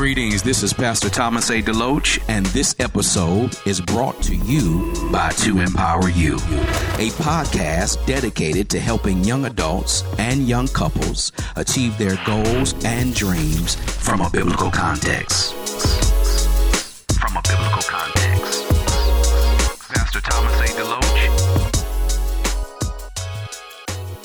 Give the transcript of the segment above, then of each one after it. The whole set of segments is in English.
Greetings, this is Pastor Thomas A. DeLoach, and this episode is brought to you by To Empower You, a podcast dedicated to helping young adults and young couples achieve their goals and dreams from a biblical context. From a biblical context. Pastor Thomas A. DeLoach.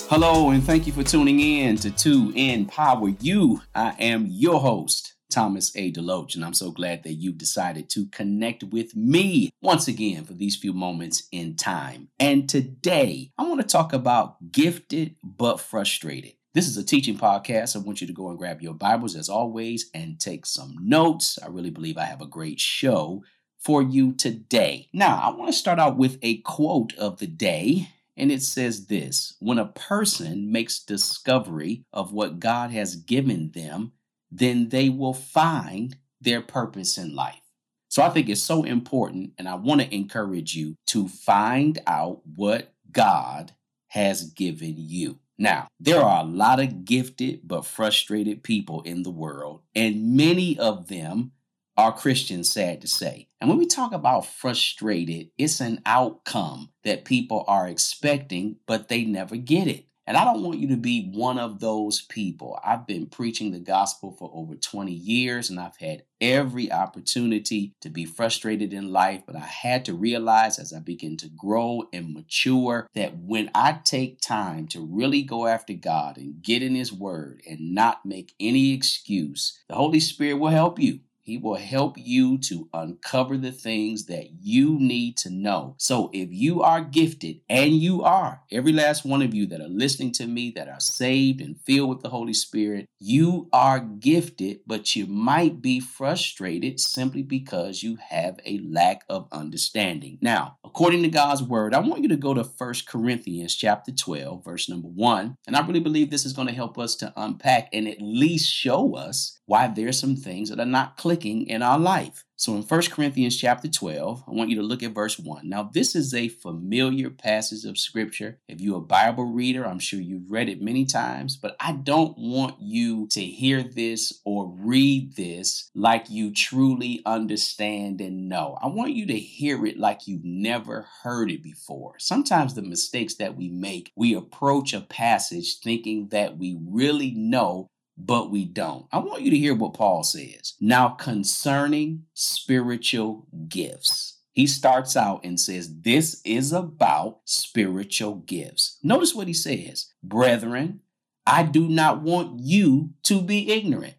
Hello, and thank you for tuning in to To Empower You. I am your host. Thomas A. Deloach, and I'm so glad that you've decided to connect with me once again for these few moments in time. And today, I want to talk about gifted but frustrated. This is a teaching podcast. I want you to go and grab your Bibles as always and take some notes. I really believe I have a great show for you today. Now, I want to start out with a quote of the day. And it says this When a person makes discovery of what God has given them, then they will find their purpose in life. So I think it's so important, and I want to encourage you to find out what God has given you. Now, there are a lot of gifted but frustrated people in the world, and many of them are Christians, sad to say. And when we talk about frustrated, it's an outcome that people are expecting, but they never get it. And I don't want you to be one of those people. I've been preaching the gospel for over 20 years and I've had every opportunity to be frustrated in life, but I had to realize as I begin to grow and mature that when I take time to really go after God and get in His Word and not make any excuse, the Holy Spirit will help you. He will help you to uncover the things that you need to know. So if you are gifted, and you are, every last one of you that are listening to me that are saved and filled with the Holy Spirit, you are gifted, but you might be frustrated simply because you have a lack of understanding. Now, according to God's word, I want you to go to First Corinthians chapter 12, verse number 1. And I really believe this is going to help us to unpack and at least show us why there's some things that are not clicking in our life. So in 1 Corinthians chapter 12, I want you to look at verse 1. Now, this is a familiar passage of scripture. If you're a Bible reader, I'm sure you've read it many times, but I don't want you to hear this or read this like you truly understand and know. I want you to hear it like you've never heard it before. Sometimes the mistakes that we make, we approach a passage thinking that we really know but we don't. I want you to hear what Paul says. Now, concerning spiritual gifts, he starts out and says, This is about spiritual gifts. Notice what he says Brethren, I do not want you to be ignorant.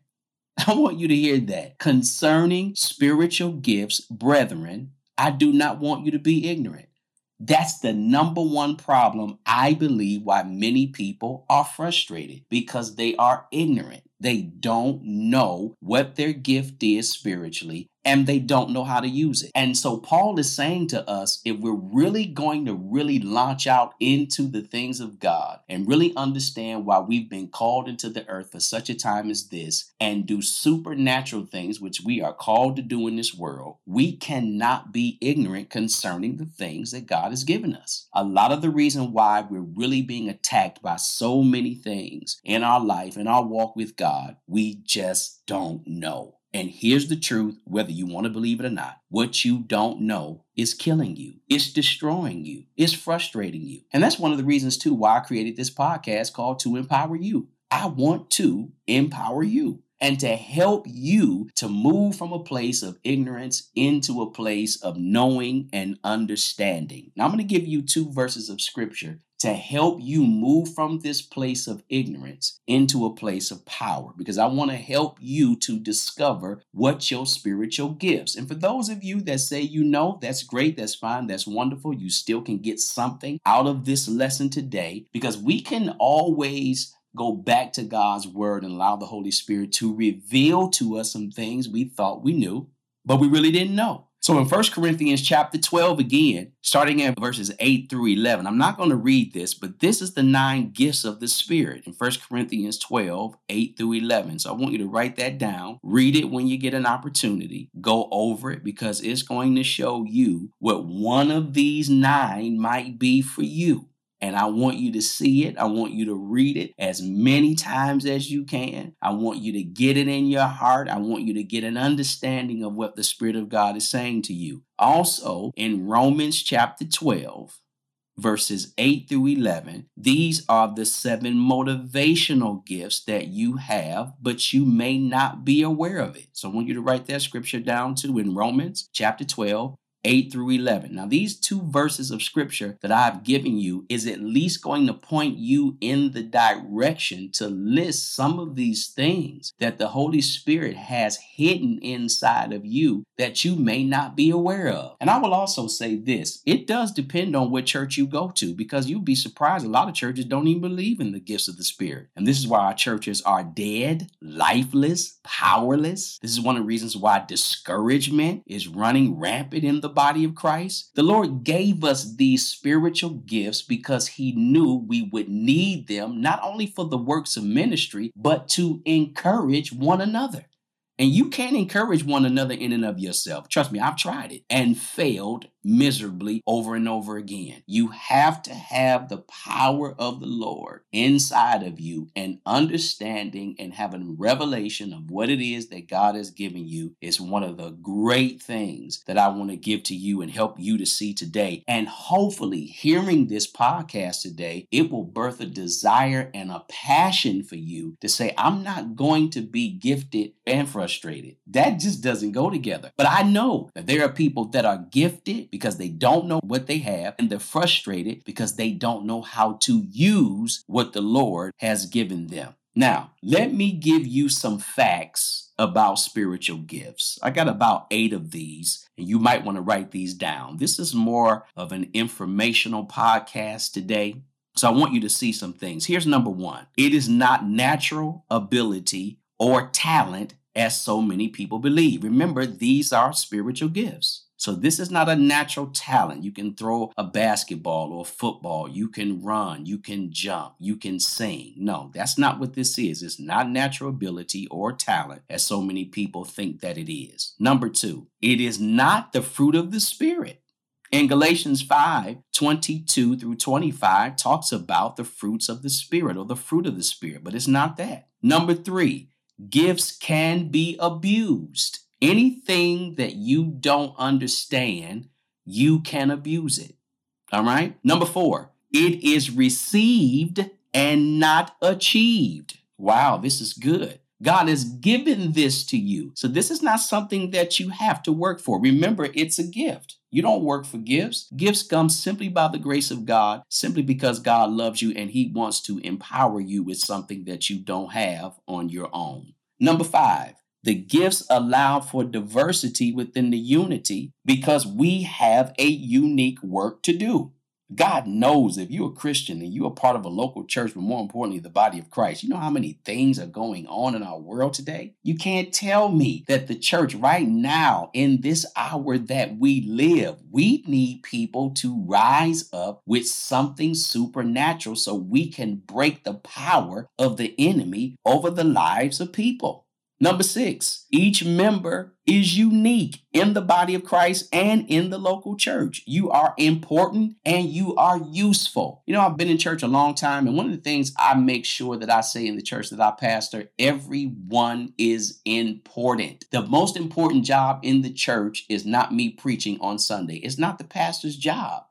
I want you to hear that. Concerning spiritual gifts, brethren, I do not want you to be ignorant. That's the number one problem I believe why many people are frustrated because they are ignorant. They don't know what their gift is spiritually and they don't know how to use it. And so Paul is saying to us if we're really going to really launch out into the things of God and really understand why we've been called into the earth for such a time as this and do supernatural things, which we are called to do in this world, we cannot be ignorant concerning the things that God has given us. A lot of the reason why we're really being attacked by so many things in our life, and our walk with God, we just don't know. And here's the truth whether you want to believe it or not what you don't know is killing you, it's destroying you, it's frustrating you. And that's one of the reasons, too, why I created this podcast called To Empower You. I want to empower you and to help you to move from a place of ignorance into a place of knowing and understanding. Now, I'm going to give you two verses of scripture to help you move from this place of ignorance into a place of power because I want to help you to discover what your spiritual gifts. And for those of you that say you know, that's great, that's fine, that's wonderful. You still can get something out of this lesson today because we can always go back to God's word and allow the Holy Spirit to reveal to us some things we thought we knew, but we really didn't know. So in 1 Corinthians chapter 12 again, starting at verses 8 through 11, I'm not going to read this, but this is the nine gifts of the Spirit in 1 Corinthians 12, 8 through 11. So I want you to write that down, read it when you get an opportunity, go over it because it's going to show you what one of these nine might be for you. And I want you to see it. I want you to read it as many times as you can. I want you to get it in your heart. I want you to get an understanding of what the Spirit of God is saying to you. Also, in Romans chapter 12, verses 8 through 11. These are the seven motivational gifts that you have, but you may not be aware of it. So I want you to write that scripture down too in Romans chapter 12, 8 through 11. Now, these two verses of scripture that I've given you is at least going to point you in the direction to list some of these things that the Holy Spirit has hidden inside of you that you may not be aware of. And I will also say this it does depend on what church you go to because you'll be surprised. A lot of churches don't even believe in the gifts of the Spirit. And this is why our churches are dead, lifeless, powerless. This is one of the reasons why discouragement is running rampant in the body of Christ? The Lord gave us these spiritual gifts because He knew we would need them not only for the works of ministry, but to encourage one another. And you can't encourage one another in and of yourself. Trust me, I've tried it and failed miserably over and over again. You have to have the power of the Lord inside of you and understanding and having revelation of what it is that God has given you is one of the great things that I want to give to you and help you to see today. And hopefully, hearing this podcast today, it will birth a desire and a passion for you to say, I'm not going to be gifted and frustrated. That just doesn't go together. But I know that there are people that are gifted because they don't know what they have and they're frustrated because they don't know how to use what the Lord has given them. Now, let me give you some facts about spiritual gifts. I got about eight of these, and you might want to write these down. This is more of an informational podcast today. So I want you to see some things. Here's number one it is not natural ability or talent as so many people believe. Remember, these are spiritual gifts. So this is not a natural talent. You can throw a basketball or football. You can run. You can jump. You can sing. No, that's not what this is. It's not natural ability or talent, as so many people think that it is. Number two, it is not the fruit of the Spirit. In Galatians 5 22 through 25, talks about the fruits of the Spirit or the fruit of the Spirit, but it's not that. Number three, gifts can be abused. Anything that you don't understand, you can abuse it. All right. Number four, it is received and not achieved. Wow, this is good. God has given this to you. So this is not something that you have to work for. Remember, it's a gift. You don't work for gifts. Gifts come simply by the grace of God, simply because God loves you and He wants to empower you with something that you don't have on your own. Number five, the gifts allow for diversity within the unity because we have a unique work to do. God knows if you're a Christian and you're a part of a local church, but more importantly, the body of Christ, you know how many things are going on in our world today? You can't tell me that the church right now, in this hour that we live, we need people to rise up with something supernatural so we can break the power of the enemy over the lives of people. Number six, each member is unique in the body of Christ and in the local church. You are important and you are useful. You know, I've been in church a long time, and one of the things I make sure that I say in the church that I pastor, everyone is important. The most important job in the church is not me preaching on Sunday, it's not the pastor's job.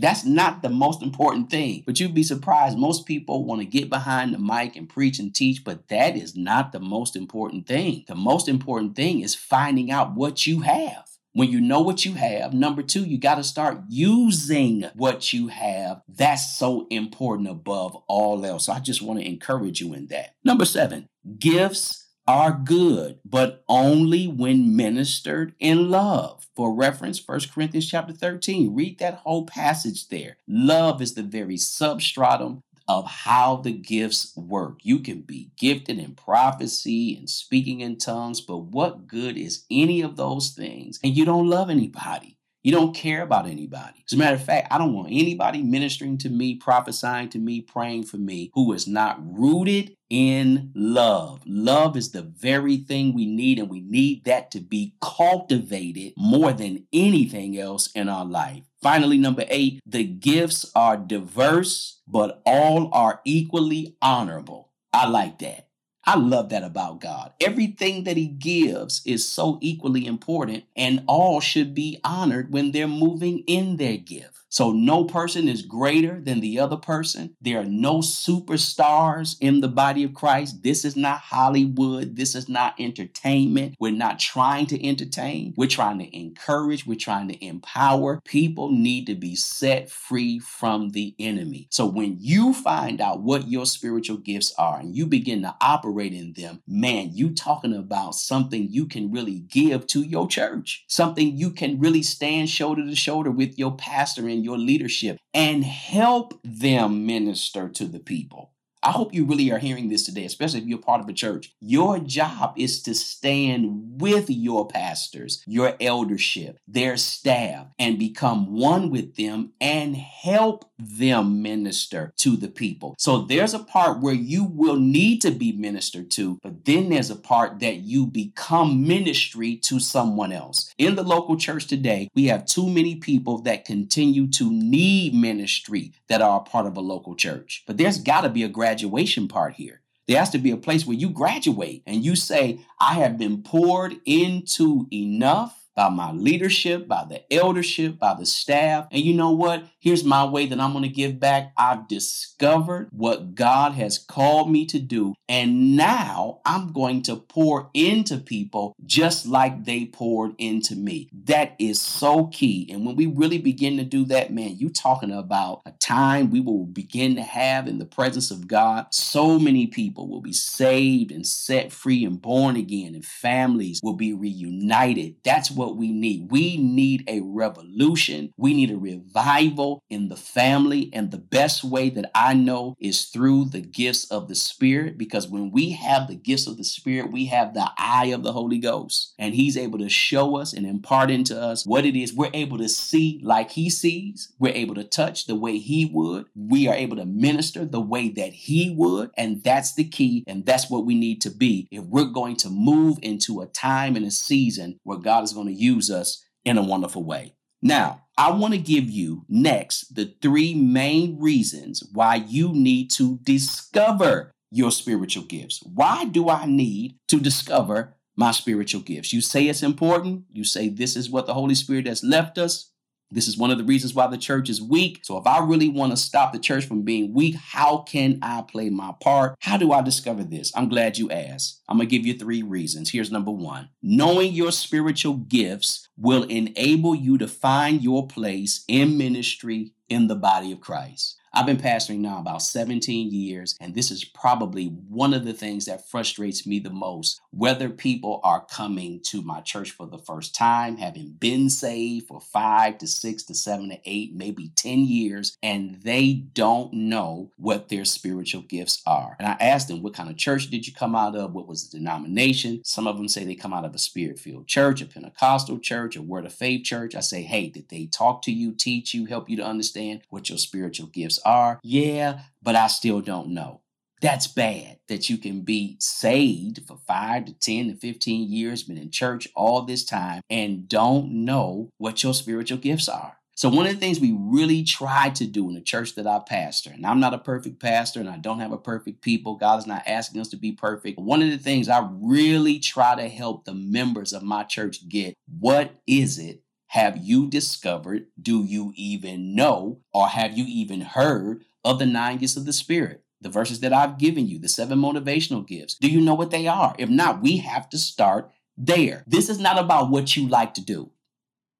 That's not the most important thing. But you'd be surprised. Most people want to get behind the mic and preach and teach, but that is not the most important thing. The most important thing is finding out what you have. When you know what you have, number two, you got to start using what you have. That's so important above all else. So I just want to encourage you in that. Number seven, gifts are good, but only when ministered in love. For reference, 1 Corinthians chapter 13. Read that whole passage there. Love is the very substratum of how the gifts work. You can be gifted in prophecy and speaking in tongues, but what good is any of those things? And you don't love anybody. You don't care about anybody. As a matter of fact, I don't want anybody ministering to me, prophesying to me, praying for me who is not rooted in love. Love is the very thing we need, and we need that to be cultivated more than anything else in our life. Finally, number eight, the gifts are diverse, but all are equally honorable. I like that. I love that about God. Everything that He gives is so equally important, and all should be honored when they're moving in their gift. So no person is greater than the other person. There are no superstars in the body of Christ. This is not Hollywood. This is not entertainment. We're not trying to entertain. We're trying to encourage. We're trying to empower. People need to be set free from the enemy. So when you find out what your spiritual gifts are and you begin to operate in them, man, you talking about something you can really give to your church, something you can really stand shoulder to shoulder with your pastor and your leadership and help them minister to the people. I hope you really are hearing this today, especially if you're part of a church. Your job is to stand with your pastors, your eldership, their staff, and become one with them and help them minister to the people. So there's a part where you will need to be ministered to, but then there's a part that you become ministry to someone else. In the local church today, we have too many people that continue to need ministry that are a part of a local church. But there's got to be a graduation part here. There has to be a place where you graduate and you say, I have been poured into enough by my leadership, by the eldership, by the staff. And you know what? Here's my way that I'm going to give back. I've discovered what God has called me to do. And now I'm going to pour into people just like they poured into me. That is so key. And when we really begin to do that, man, you talking about a time we will begin to have in the presence of God. So many people will be saved and set free and born again, and families will be reunited. That's what we need. We need a revolution. We need a revival in the family. And the best way that I know is through the gifts of the Spirit. Because when we have the gifts of the Spirit, we have the eye of the Holy Ghost. And He's able to show us and impart into us what it is. We're able to see like He sees. We're able to touch the way He would. We are able to minister the way that He would. And that's the key. And that's what we need to be if we're going to move into a time and a season where God is going to use us in a wonderful way. Now, I want to give you next the three main reasons why you need to discover your spiritual gifts. Why do I need to discover my spiritual gifts? You say it's important. You say this is what the Holy Spirit has left us. This is one of the reasons why the church is weak. So, if I really want to stop the church from being weak, how can I play my part? How do I discover this? I'm glad you asked. I'm going to give you three reasons. Here's number one knowing your spiritual gifts will enable you to find your place in ministry in the body of Christ. I've been pastoring now about 17 years, and this is probably one of the things that frustrates me the most. Whether people are coming to my church for the first time, having been saved for five to six to seven to eight, maybe 10 years, and they don't know what their spiritual gifts are. And I asked them, What kind of church did you come out of? What was the denomination? Some of them say they come out of a spirit filled church, a Pentecostal church, a Word of Faith church. I say, Hey, did they talk to you, teach you, help you to understand what your spiritual gifts are. Yeah, but I still don't know. That's bad that you can be saved for five to 10 to 15 years, been in church all this time, and don't know what your spiritual gifts are. So, one of the things we really try to do in the church that I pastor, and I'm not a perfect pastor and I don't have a perfect people, God is not asking us to be perfect. One of the things I really try to help the members of my church get what is it have you discovered? Do you even know? Or have you even heard of the nine gifts of the Spirit? The verses that I've given you, the seven motivational gifts. Do you know what they are? If not, we have to start there. This is not about what you like to do.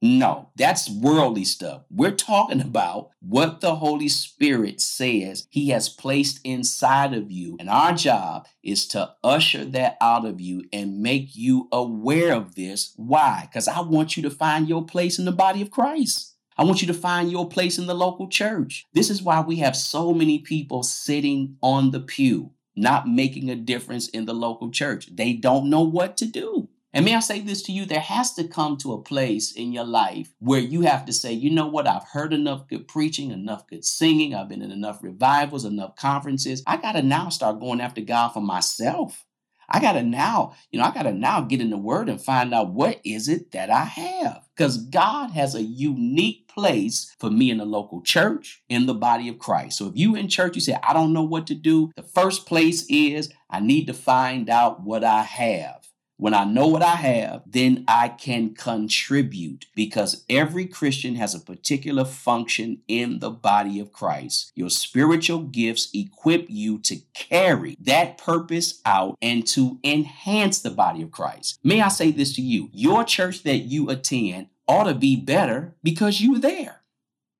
No, that's worldly stuff. We're talking about what the Holy Spirit says He has placed inside of you. And our job is to usher that out of you and make you aware of this. Why? Because I want you to find your place in the body of Christ. I want you to find your place in the local church. This is why we have so many people sitting on the pew, not making a difference in the local church. They don't know what to do. And may I say this to you? There has to come to a place in your life where you have to say, you know what? I've heard enough good preaching, enough good singing. I've been in enough revivals, enough conferences. I got to now start going after God for myself. I got to now, you know, I got to now get in the word and find out what is it that I have. Because God has a unique place for me in the local church, in the body of Christ. So if you in church, you say, I don't know what to do, the first place is I need to find out what I have. When I know what I have, then I can contribute because every Christian has a particular function in the body of Christ. Your spiritual gifts equip you to carry that purpose out and to enhance the body of Christ. May I say this to you? Your church that you attend ought to be better because you're there.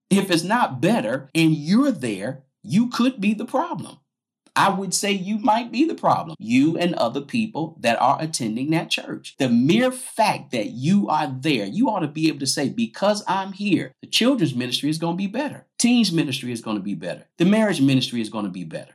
If it's not better and you're there, you could be the problem. I would say you might be the problem. You and other people that are attending that church. The mere fact that you are there, you ought to be able to say, because I'm here, the children's ministry is going to be better. Teens ministry is going to be better. The marriage ministry is going to be better.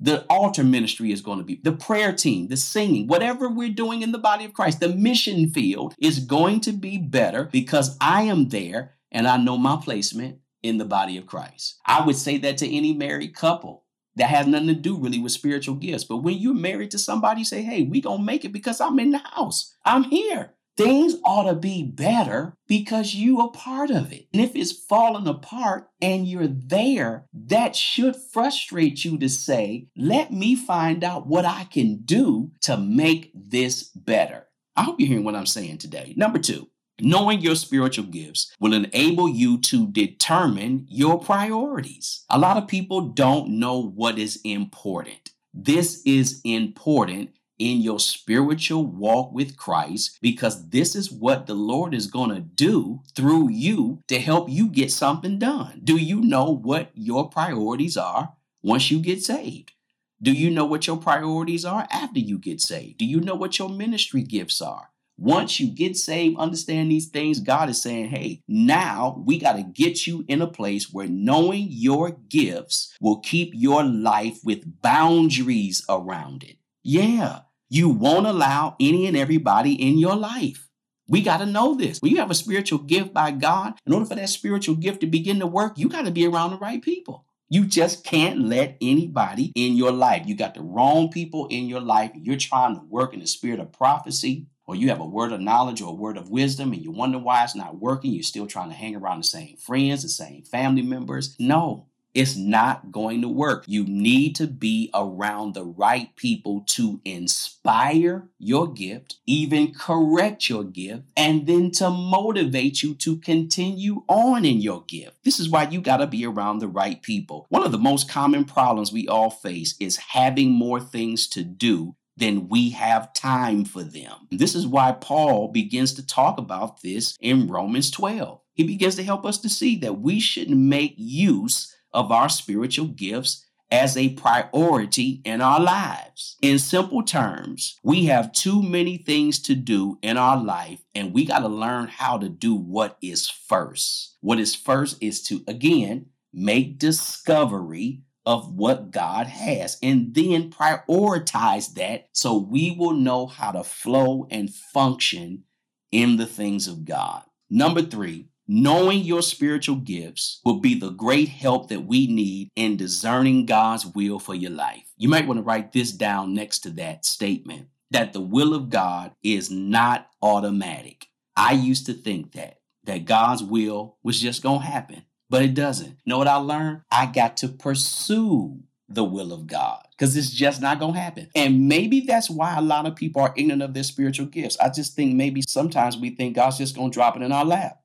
The altar ministry is going to be the prayer team, the singing, whatever we're doing in the body of Christ, the mission field is going to be better because I am there and I know my placement in the body of Christ. I would say that to any married couple that has nothing to do really with spiritual gifts. But when you're married to somebody, say, hey, we gonna make it because I'm in the house. I'm here. Things ought to be better because you are part of it. And if it's falling apart and you're there, that should frustrate you to say, let me find out what I can do to make this better. I hope you're hearing what I'm saying today. Number two, Knowing your spiritual gifts will enable you to determine your priorities. A lot of people don't know what is important. This is important in your spiritual walk with Christ because this is what the Lord is going to do through you to help you get something done. Do you know what your priorities are once you get saved? Do you know what your priorities are after you get saved? Do you know what your ministry gifts are? Once you get saved, understand these things, God is saying, hey, now we got to get you in a place where knowing your gifts will keep your life with boundaries around it. Yeah, you won't allow any and everybody in your life. We got to know this. When you have a spiritual gift by God, in order for that spiritual gift to begin to work, you got to be around the right people. You just can't let anybody in your life. You got the wrong people in your life. You're trying to work in the spirit of prophecy, or you have a word of knowledge or a word of wisdom and you wonder why it's not working, you're still trying to hang around the same friends, the same family members. No, it's not going to work. You need to be around the right people to inspire your gift, even correct your gift, and then to motivate you to continue on in your gift. This is why you got to be around the right people. One of the most common problems we all face is having more things to do then we have time for them. This is why Paul begins to talk about this in Romans 12. He begins to help us to see that we should make use of our spiritual gifts as a priority in our lives. In simple terms, we have too many things to do in our life, and we got to learn how to do what is first. What is first is to, again, make discovery of what God has and then prioritize that so we will know how to flow and function in the things of God. Number three, knowing your spiritual gifts will be the great help that we need in discerning God's will for your life. You might want to write this down next to that statement that the will of God is not automatic. I used to think that that God's will was just going to happen but it doesn't. know what I learned? I got to pursue the will of God because it's just not going to happen. And maybe that's why a lot of people are ignorant of their spiritual gifts. I just think maybe sometimes we think God's just going to drop it in our lap.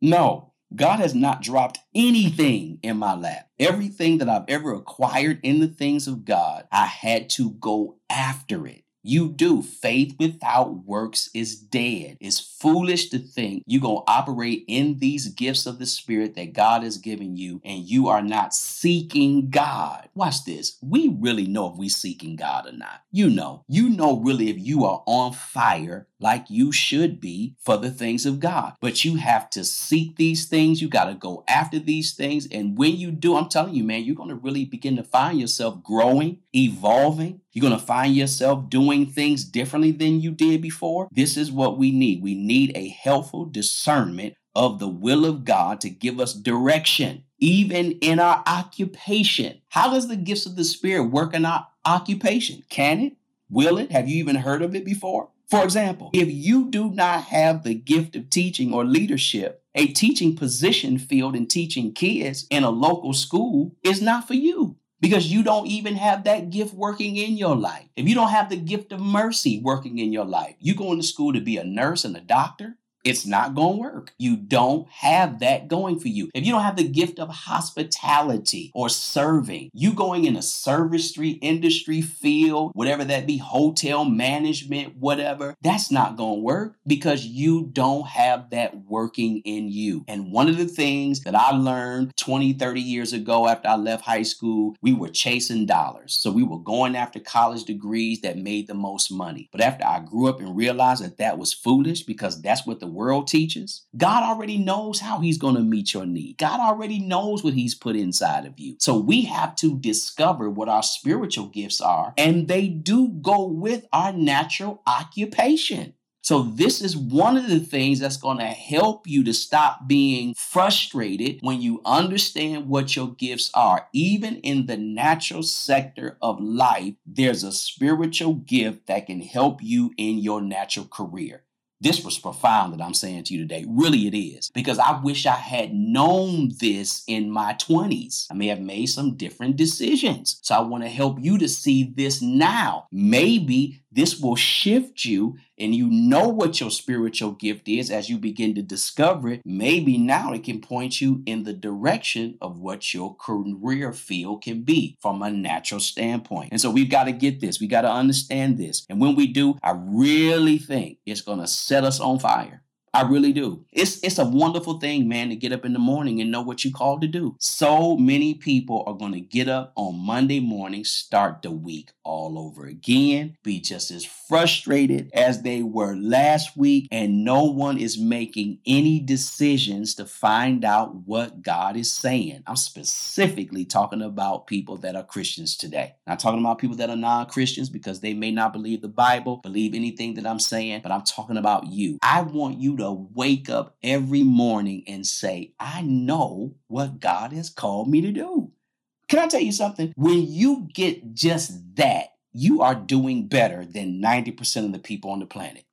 No, God has not dropped anything in my lap. Everything that I've ever acquired in the things of God, I had to go after it. You do. Faith without works is dead. It's foolish to think you're going to operate in these gifts of the Spirit that God has given you and you are not seeking God. Watch this. We really know if we're seeking God or not. You know. You know really if you are on fire like you should be for the things of God. But you have to seek these things. You got to go after these things. And when you do, I'm telling you, man, you're going to really begin to find yourself growing, evolving. You're going to find yourself doing things differently than you did before. This is what we need. We need a helpful discernment of the will of God to give us direction, even in our occupation. How does the gifts of the Spirit work in our occupation? Can it? Will it? Have you even heard of it before? For example, if you do not have the gift of teaching or leadership, a teaching position filled in teaching kids in a local school is not for you because you don't even have that gift working in your life. If you don't have the gift of mercy working in your life, you going to school to be a nurse and a doctor, it's not going to work. You don't have that going for you. If you don't have the gift of hospitality or serving, you going in a service industry field, whatever that be, hotel management, whatever, that's not going to work because you don't have that working in you. And one of the things that I learned 20, 30 years ago after I left high school, we were chasing dollars. So we were going after college degrees that made the most money. But after I grew up and realized that that was foolish because that's what the world teaches, God already knows how He's going to meet your need. God already knows what He's put inside of you. So we have to discover what our spiritual gifts are, and they do go with our natural occupation. So, this is one of the things that's going to help you to stop being frustrated when you understand what your gifts are. Even in the natural sector of life, there's a spiritual gift that can help you in your natural career. This was profound that I'm saying to you today. Really, it is. Because I wish I had known this in my 20s. I may have made some different decisions. So I want to help you to see this now. Maybe this will shift you and you know what your spiritual gift is as you begin to discover it. Maybe now it can point you in the direction of what your career field can be from a natural standpoint. And so we've got to get this. We got to understand this. And when we do, I really think it's going to set us on fire. I really do. It's it's a wonderful thing, man, to get up in the morning and know what you called to do. So many people are going to get up on Monday morning, start the week all over again, be just as frustrated as they were last week, and no one is making any decisions to find out what God is saying. I'm specifically talking about people that are Christians today. Not talking about people that are non-Christians because they may not believe the Bible, believe anything that I'm saying, but I'm talking about you. I want you to to wake up every morning and say, I know what God has called me to do. Can I tell you something? When you get just that, you are doing better than 90% of the people on the planet.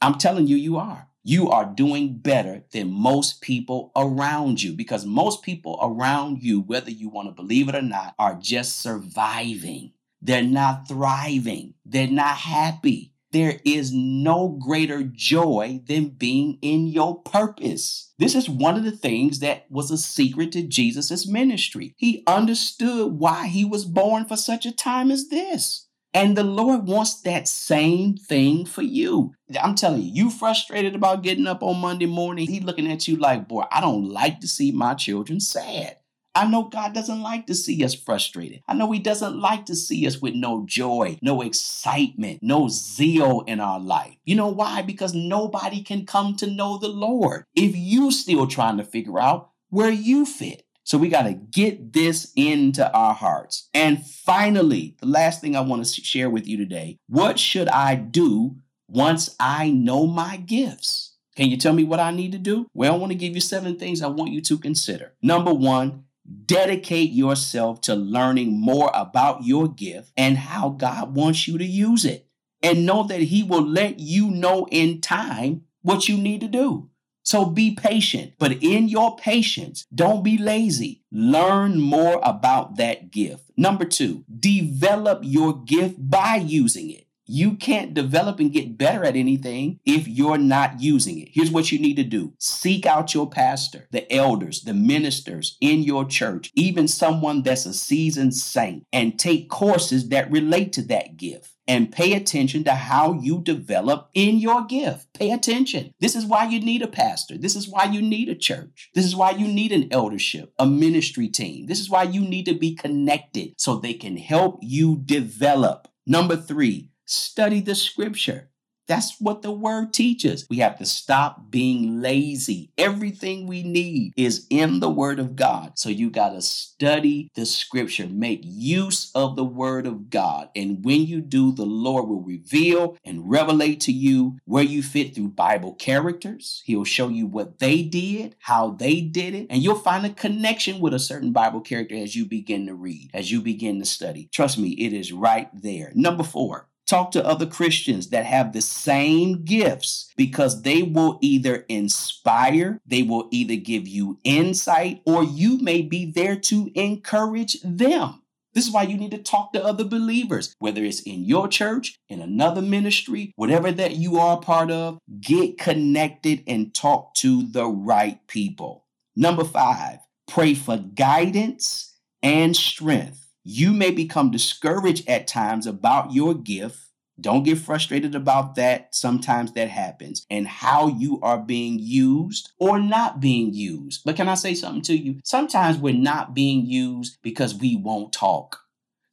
I'm telling you, you are. You are doing better than most people around you because most people around you, whether you want to believe it or not, are just surviving. They're not thriving. They're not happy. There is no greater joy than being in your purpose. This is one of the things that was a secret to Jesus' ministry. He understood why he was born for such a time as this. And the Lord wants that same thing for you. I'm telling you, you frustrated about getting up on Monday morning. He looking at you like, boy, I don't like to see my children sad. I know God doesn't like to see us frustrated. I know He doesn't like to see us with no joy, no excitement, no zeal in our life. You know why? Because nobody can come to know the Lord if you still trying to figure out where you fit. So we got to get this into our hearts. And finally, the last thing I want to share with you today what should I do once I know my gifts? Can you tell me what I need to do? Well, I want to give you seven things I want you to consider. Number one, Dedicate yourself to learning more about your gift and how God wants you to use it. And know that He will let you know in time what you need to do. So be patient, but in your patience, don't be lazy. Learn more about that gift. Number two, develop your gift by using it. You can't develop and get better at anything if you're not using it. Here's what you need to do seek out your pastor, the elders, the ministers in your church, even someone that's a seasoned saint, and take courses that relate to that gift and pay attention to how you develop in your gift. Pay attention. This is why you need a pastor. This is why you need a church. This is why you need an eldership, a ministry team. This is why you need to be connected so they can help you develop. Number three, Study the scripture. That's what the word teaches. We have to stop being lazy. Everything we need is in the word of God. So you got to study the scripture, make use of the word of God. And when you do, the Lord will reveal and revelate to you where you fit through Bible characters. He'll show you what they did, how they did it, and you'll find a connection with a certain Bible character as you begin to read, as you begin to study. Trust me, it is right there. Number four, Talk to other Christians that have the same gifts because they will either inspire, they will either give you insight, or you may be there to encourage them. This is why you need to talk to other believers, whether it's in your church, in another ministry, whatever that you are a part of. Get connected and talk to the right people. Number five, pray for guidance and strength. You may become discouraged at times about your gift. Don't get frustrated about that. Sometimes that happens and how you are being used or not being used. But can I say something to you? Sometimes we're not being used because we won't talk.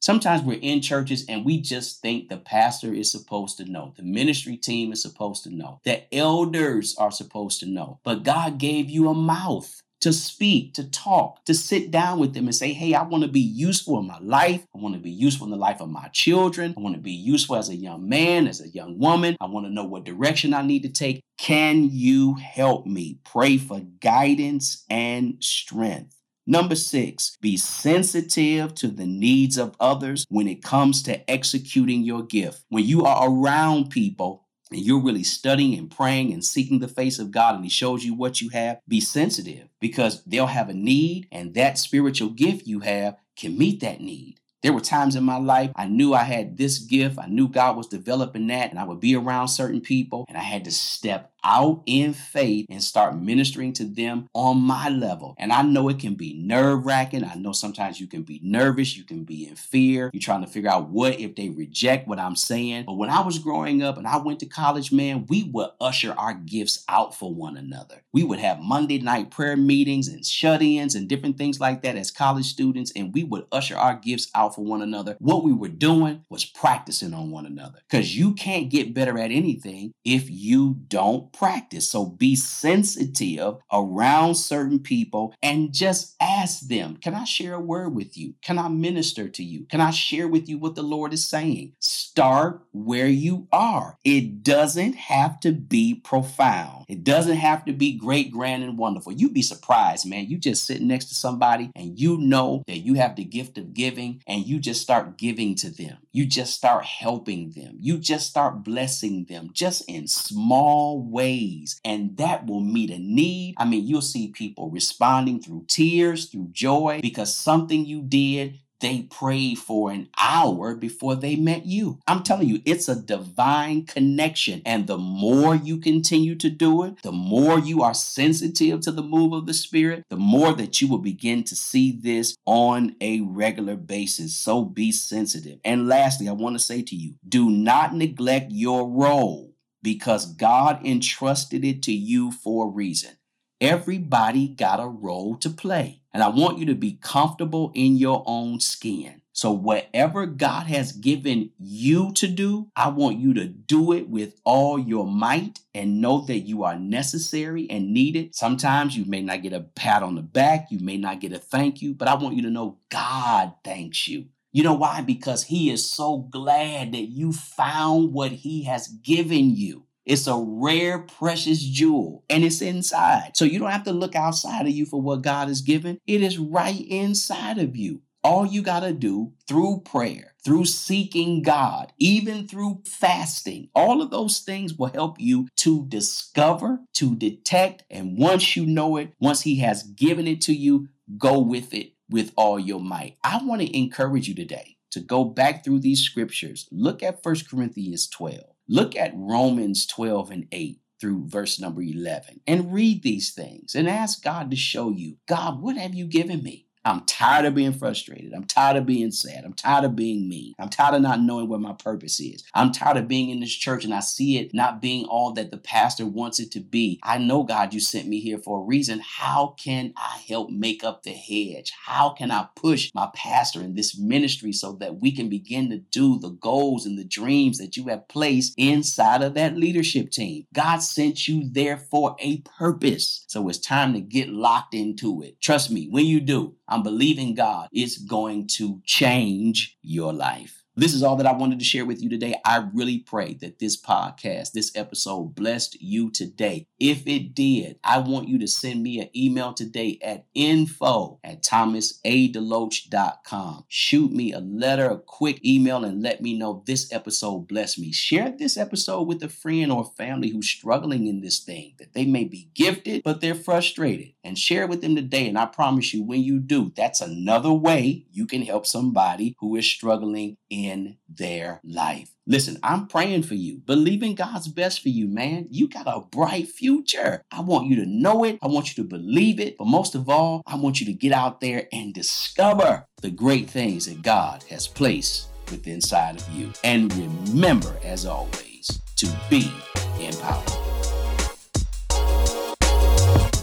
Sometimes we're in churches and we just think the pastor is supposed to know, the ministry team is supposed to know, the elders are supposed to know. But God gave you a mouth to speak, to talk, to sit down with them and say, Hey, I want to be useful in my life. I want to be useful in the life of my children. I want to be useful as a young man, as a young woman. I want to know what direction I need to take. Can you help me? Pray for guidance and strength. Number six, be sensitive to the needs of others when it comes to executing your gift. When you are around people and you're really studying and praying and seeking the face of God and He shows you what you have, be sensitive because they'll have a need and that spiritual gift you have can meet that need. There were times in my life I knew I had this gift, I knew God was developing that, and I would be around certain people and I had to step out in faith and start ministering to them on my level. And I know it can be nerve wracking. I know sometimes you can be nervous, you can be in fear. You're trying to figure out what if they reject what I'm saying. But when I was growing up and I went to college, man, we would usher our gifts out for one another. We would have Monday night prayer meetings and shut ins and different things like that as college students, and we would usher our gifts out for one another. What we were doing was practicing on one another because you can't get better at anything if you don't practice. So be sensitive around certain people and just ask them, Can I share a word with you? Can I minister to you? Can I share with you what the Lord is saying? Start where you are. It doesn't have to be profound, it doesn't have to be great, grand, and wonderful. You'd be surprised, man. You just sit next to somebody and you know that you have the gift of giving and you just start giving to them. You just start helping them. You just start blessing them just in small ways and that will meet a need. I mean, you'll see people responding through tears, through joy, because something you did they prayed for an hour before they met you. I'm telling you, it's a divine connection. And the more you continue to do it, the more you are sensitive to the move of the Spirit, the more that you will begin to see this on a regular basis. So be sensitive. And lastly, I want to say to you do not neglect your role because God entrusted it to you for a reason. Everybody got a role to play. And I want you to be comfortable in your own skin. So, whatever God has given you to do, I want you to do it with all your might and know that you are necessary and needed. Sometimes you may not get a pat on the back, you may not get a thank you, but I want you to know God thanks you. You know why? Because he is so glad that you found what he has given you. It's a rare, precious jewel, and it's inside. So you don't have to look outside of you for what God has given. It is right inside of you. All you got to do through prayer, through seeking God, even through fasting, all of those things will help you to discover, to detect, and once you know it, once He has given it to you, go with it with all your might. I want to encourage you today to go back through these scriptures. Look at 1 Corinthians 12. Look at Romans 12 and 8 through verse number 11 and read these things and ask God to show you, God, what have you given me? I'm tired of being frustrated. I'm tired of being sad. I'm tired of being mean. I'm tired of not knowing what my purpose is. I'm tired of being in this church and I see it not being all that the pastor wants it to be. I know, God, you sent me here for a reason. How can I help make up the hedge? How can I push my pastor in this ministry so that we can begin to do the goals and the dreams that you have placed inside of that leadership team? God sent you there for a purpose. So it's time to get locked into it. Trust me, when you do, believing God is going to change your life. This is all that I wanted to share with you today. I really pray that this podcast, this episode blessed you today. If it did, I want you to send me an email today at info at thomasadeloach.com. Shoot me a letter, a quick email, and let me know this episode blessed me. Share this episode with a friend or family who's struggling in this thing, that they may be gifted, but they're frustrated. And share with them today. And I promise you, when you do, that's another way you can help somebody who is struggling in in their life. Listen, I'm praying for you, believing God's best for you, man. You got a bright future. I want you to know it. I want you to believe it. But most of all, I want you to get out there and discover the great things that God has placed within inside of you. And remember, as always, to be empowered.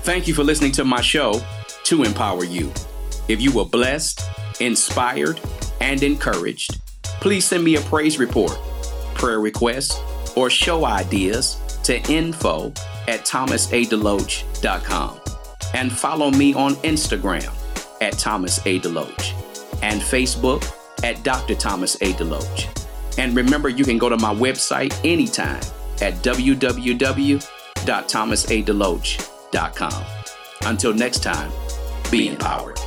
Thank you for listening to my show, To Empower You. If you were blessed, inspired, and encouraged, please send me a praise report, prayer requests, or show ideas to info at thomasadeloach.com. And follow me on Instagram at Thomas A. Deloach and Facebook at Dr. Thomas A. Deloach. And remember, you can go to my website anytime at www.thomasadeloach.com. Until next time, be empowered.